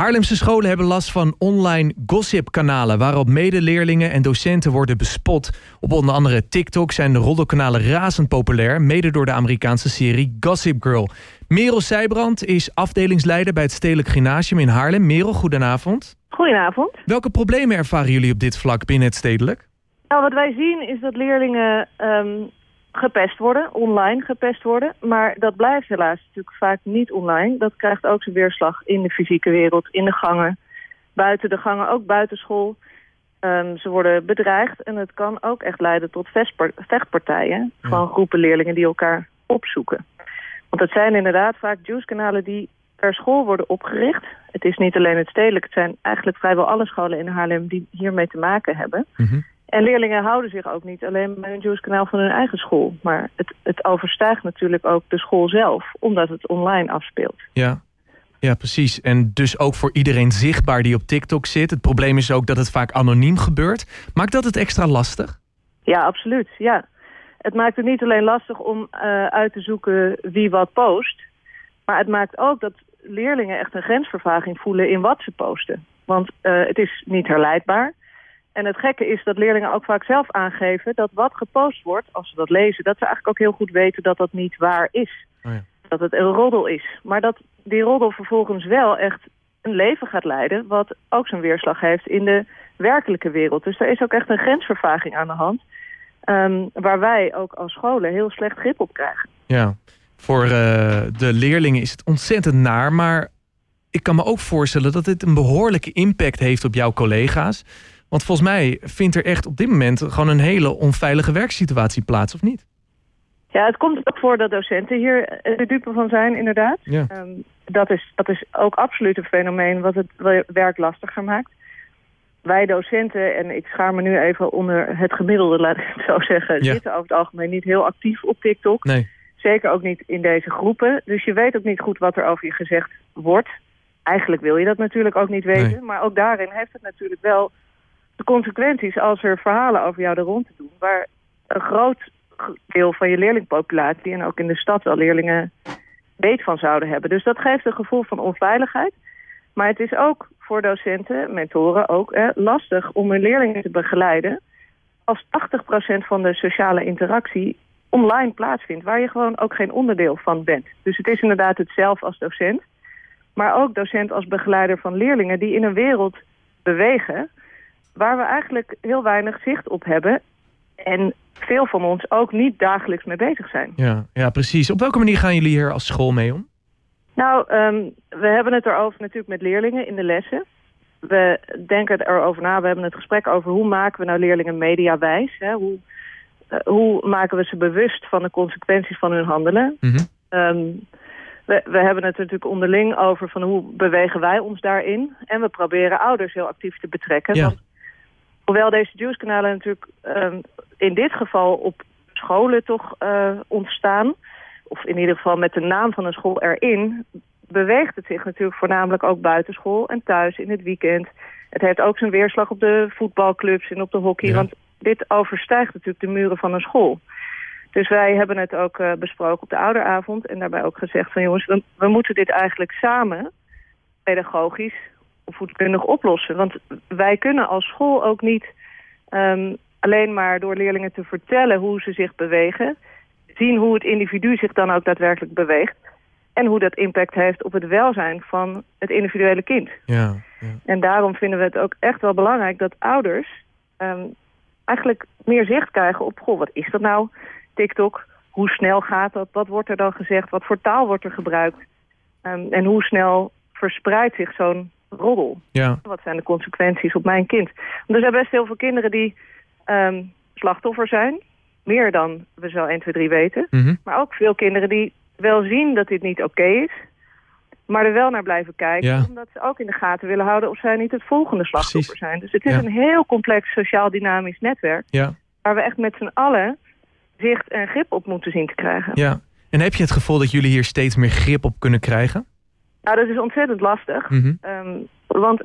Haarlemse scholen hebben last van online gossipkanalen... waarop medeleerlingen en docenten worden bespot. Op onder andere TikTok zijn de roddelkanalen razend populair... mede door de Amerikaanse serie Gossip Girl. Merel Seijbrand is afdelingsleider bij het Stedelijk Gymnasium in Haarlem. Merel, goedenavond. Goedenavond. Welke problemen ervaren jullie op dit vlak binnen het Stedelijk? Nou, wat wij zien is dat leerlingen ehm, gepest worden, online gepest worden. Maar dat blijft helaas natuurlijk vaak niet online. Dat krijgt ook zijn weerslag in de fysieke wereld, in de gangen, buiten de gangen, ook buitenschool. Um, ze worden bedreigd en het kan ook echt leiden tot vechtpartijen van groepen leerlingen die elkaar opzoeken. Want het zijn inderdaad vaak juice-kanalen die per school worden opgericht. Het is niet alleen het stedelijk, het zijn eigenlijk vrijwel alle scholen in Haarlem die hiermee te maken hebben. Mm en leerlingen houden zich ook niet alleen bij een Juice kanaal van hun eigen school. Maar het, het overstijgt natuurlijk ook de school zelf, omdat het online afspeelt. Ja. ja, precies. En dus ook voor iedereen zichtbaar die op TikTok zit. Het probleem is ook dat het vaak anoniem gebeurt. Maakt dat het extra lastig? Ja, absoluut. Ja. Het maakt het niet alleen lastig om uh, uit te zoeken wie wat post. Maar het maakt ook dat leerlingen echt een grensvervaging voelen in wat ze posten. Want uh, het is niet herleidbaar. En het gekke is dat leerlingen ook vaak zelf aangeven dat wat gepost wordt, als ze dat lezen, dat ze eigenlijk ook heel goed weten dat dat niet waar is. Oh ja. Dat het een roddel is. Maar dat die roddel vervolgens wel echt een leven gaat leiden, wat ook zijn weerslag heeft in de werkelijke wereld. Dus er is ook echt een grensvervaging aan de hand, um, waar wij ook als scholen heel slecht grip op krijgen. Ja, voor uh, de leerlingen is het ontzettend naar, maar ik kan me ook voorstellen dat dit een behoorlijke impact heeft op jouw collega's. Want volgens mij vindt er echt op dit moment gewoon een hele onveilige werksituatie plaats, of niet? Ja, het komt ook voor dat docenten hier de dupe van zijn, inderdaad. Ja. Ehm, dat, is, dat is ook absoluut een fenomeen wat het werk lastiger maakt. Wij docenten, en ik schaar me nu even onder het gemiddelde, laat ik het zo zeggen... zitten over het algemeen niet heel actief op TikTok. Nee. Zeker ook niet in deze groepen. Dus je weet ook niet goed wat er over je gezegd wordt. Eigenlijk wil je dat natuurlijk ook niet weten. Maar ook daarin heeft het natuurlijk wel de consequenties als er verhalen over jou rond te doen... waar een groot deel van je leerlingpopulatie en ook in de stad wel leerlingen weet van zouden hebben. Dus dat geeft een gevoel van onveiligheid. Maar het is ook voor docenten, mentoren ook, lastig om hun leerlingen te begeleiden... als 80% van de sociale interactie online plaatsvindt... waar je gewoon ook geen onderdeel van bent. Dus het is inderdaad het zelf als docent... maar ook docent als begeleider van leerlingen die in een wereld bewegen waar we eigenlijk heel weinig zicht op hebben. En veel van ons ook niet dagelijks mee bezig zijn. Ja, ja precies. Op welke manier gaan jullie hier als school mee om? Nou, um, we hebben het erover natuurlijk met leerlingen in de lessen. We denken erover na, we hebben het gesprek over hoe maken we nou leerlingen mediawijs. Hè? Hoe, uh, hoe maken we ze bewust van de consequenties van hun handelen. Mm -hmm. we, we, hebben het natuurlijk onderling over van hoe bewegen wij ons daarin. En we proberen ouders heel actief te betrekken. Ja. Want Hoewel deze juice-kanalen natuurlijk um, in dit geval op scholen toch uh, ontstaan... of in ieder geval met de naam van een school erin... beweegt het zich natuurlijk voornamelijk ook buitenschool en thuis in het weekend. Het heeft ook zijn weerslag op de voetbalclubs en op de hockey... want dit overstijgt natuurlijk de muren van een school. Dus wij hebben het ook uh, besproken op de ouderavond... en daarbij ook gezegd van jongens, we, we moeten dit eigenlijk samen pedagogisch voedkundig oplossen. Want wij kunnen als school ook niet um, alleen maar door leerlingen te vertellen hoe ze zich bewegen... zien hoe het individu zich dan ook daadwerkelijk beweegt... en hoe dat impact heeft op het welzijn van het individuele kind. Ja, ja. En daarom vinden we het ook echt wel belangrijk dat ouders... Um, eigenlijk meer zicht krijgen op, goh, wat is dat nou, TikTok? Hoe snel gaat dat? Wat wordt er dan gezegd? Wat voor taal wordt er gebruikt? Um, en hoe snel verspreidt zich zo'n roddel. Ja. Wat zijn de consequenties op mijn kind? Want er zijn best heel veel kinderen die um, slachtoffer zijn. Meer dan we zo 1, 2, 3 weten. Mm -hmm. Maar ook veel kinderen die wel zien dat dit niet oké okay is. Maar er wel naar blijven kijken. Ja. Omdat ze ook in de gaten willen houden of zij niet het volgende slachtoffer Precies. zijn. Dus het is ja. een heel complex sociaal dynamisch netwerk. Ja. Waar we echt met z'n allen zicht en grip op moeten zien te krijgen. Ja. En heb je het gevoel dat jullie hier steeds meer grip op kunnen krijgen? Nou, dat is ontzettend lastig. Mm -hmm. um, want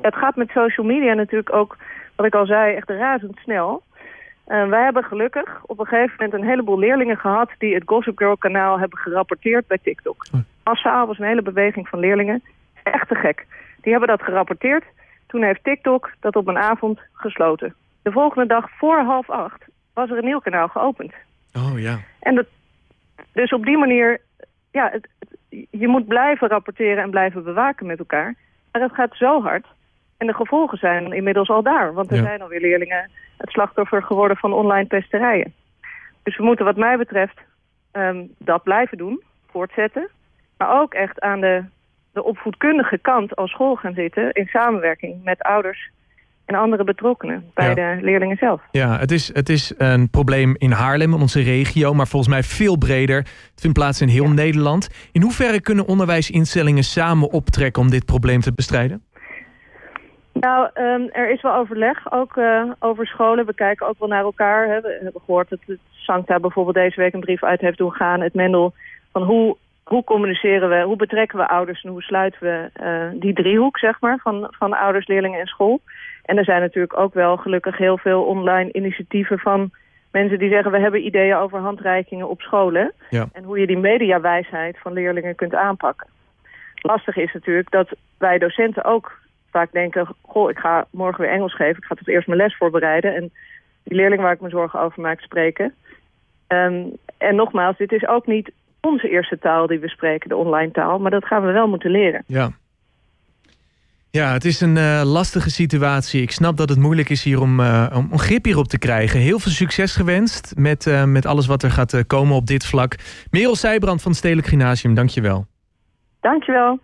het gaat met social media natuurlijk ook, wat ik al zei, echt razendsnel. Uh, wij hebben gelukkig op een gegeven moment een heleboel leerlingen gehad... die het Gossip Girl kanaal hebben gerapporteerd bij TikTok. Massaal was een hele beweging van leerlingen. Echt te gek. Die hebben dat gerapporteerd. Toen heeft TikTok dat op een avond gesloten. De volgende dag voor half acht was er een nieuw kanaal geopend. Oh ja. En dat, dus op die manier, ja, het, je moet blijven rapporteren en blijven bewaken met elkaar. Maar het gaat zo hard. En de gevolgen zijn inmiddels al daar. Want er Ja. zijn alweer leerlingen het slachtoffer geworden van online pesterijen. Dus we moeten wat mij betreft ehm, dat blijven doen, voortzetten. Maar ook echt aan de, de opvoedkundige kant als school gaan zitten... in samenwerking met ouders en andere betrokkenen bij Ja. de leerlingen zelf. Ja, het is, het is een probleem in Haarlem, in onze regio, maar volgens mij veel breder. Het vindt plaats in heel Nederland. In hoeverre kunnen onderwijsinstellingen samen optrekken om dit probleem te bestrijden? Nou, ehm, er is wel overleg, ook eh, over scholen. We kijken ook wel naar elkaar. Hè. We hebben gehoord dat het Sancta bijvoorbeeld deze week een brief uit heeft doen gaan. Het Mendel, van hoe, hoe communiceren we, hoe betrekken we ouders... en hoe sluiten we eh, die driehoek, zeg maar, van, van ouders, leerlingen en school. En er zijn natuurlijk ook wel gelukkig heel veel online initiatieven van mensen die zeggen... we hebben ideeën over handreikingen op scholen... Ja. en hoe je die mediawijsheid van leerlingen kunt aanpakken. Lastig is natuurlijk dat wij docenten ook vaak denken... goh, ik ga morgen weer Engels geven, ik ga tot eerst mijn les voorbereiden... en die leerling waar ik me zorgen over maak spreken. Ehm, en nogmaals, dit is ook niet onze eerste taal die we spreken, de online taal... maar dat gaan we wel moeten leren. Ja. Ja, het is een eh, lastige situatie. Ik snap dat het moeilijk is hier om, eh, om een grip hierop te krijgen. Heel veel succes gewenst met, eh, met alles wat er gaat komen op dit vlak. Merel Seijbrand van Stedelijk Gymnasium, dankjewel. Dankjewel.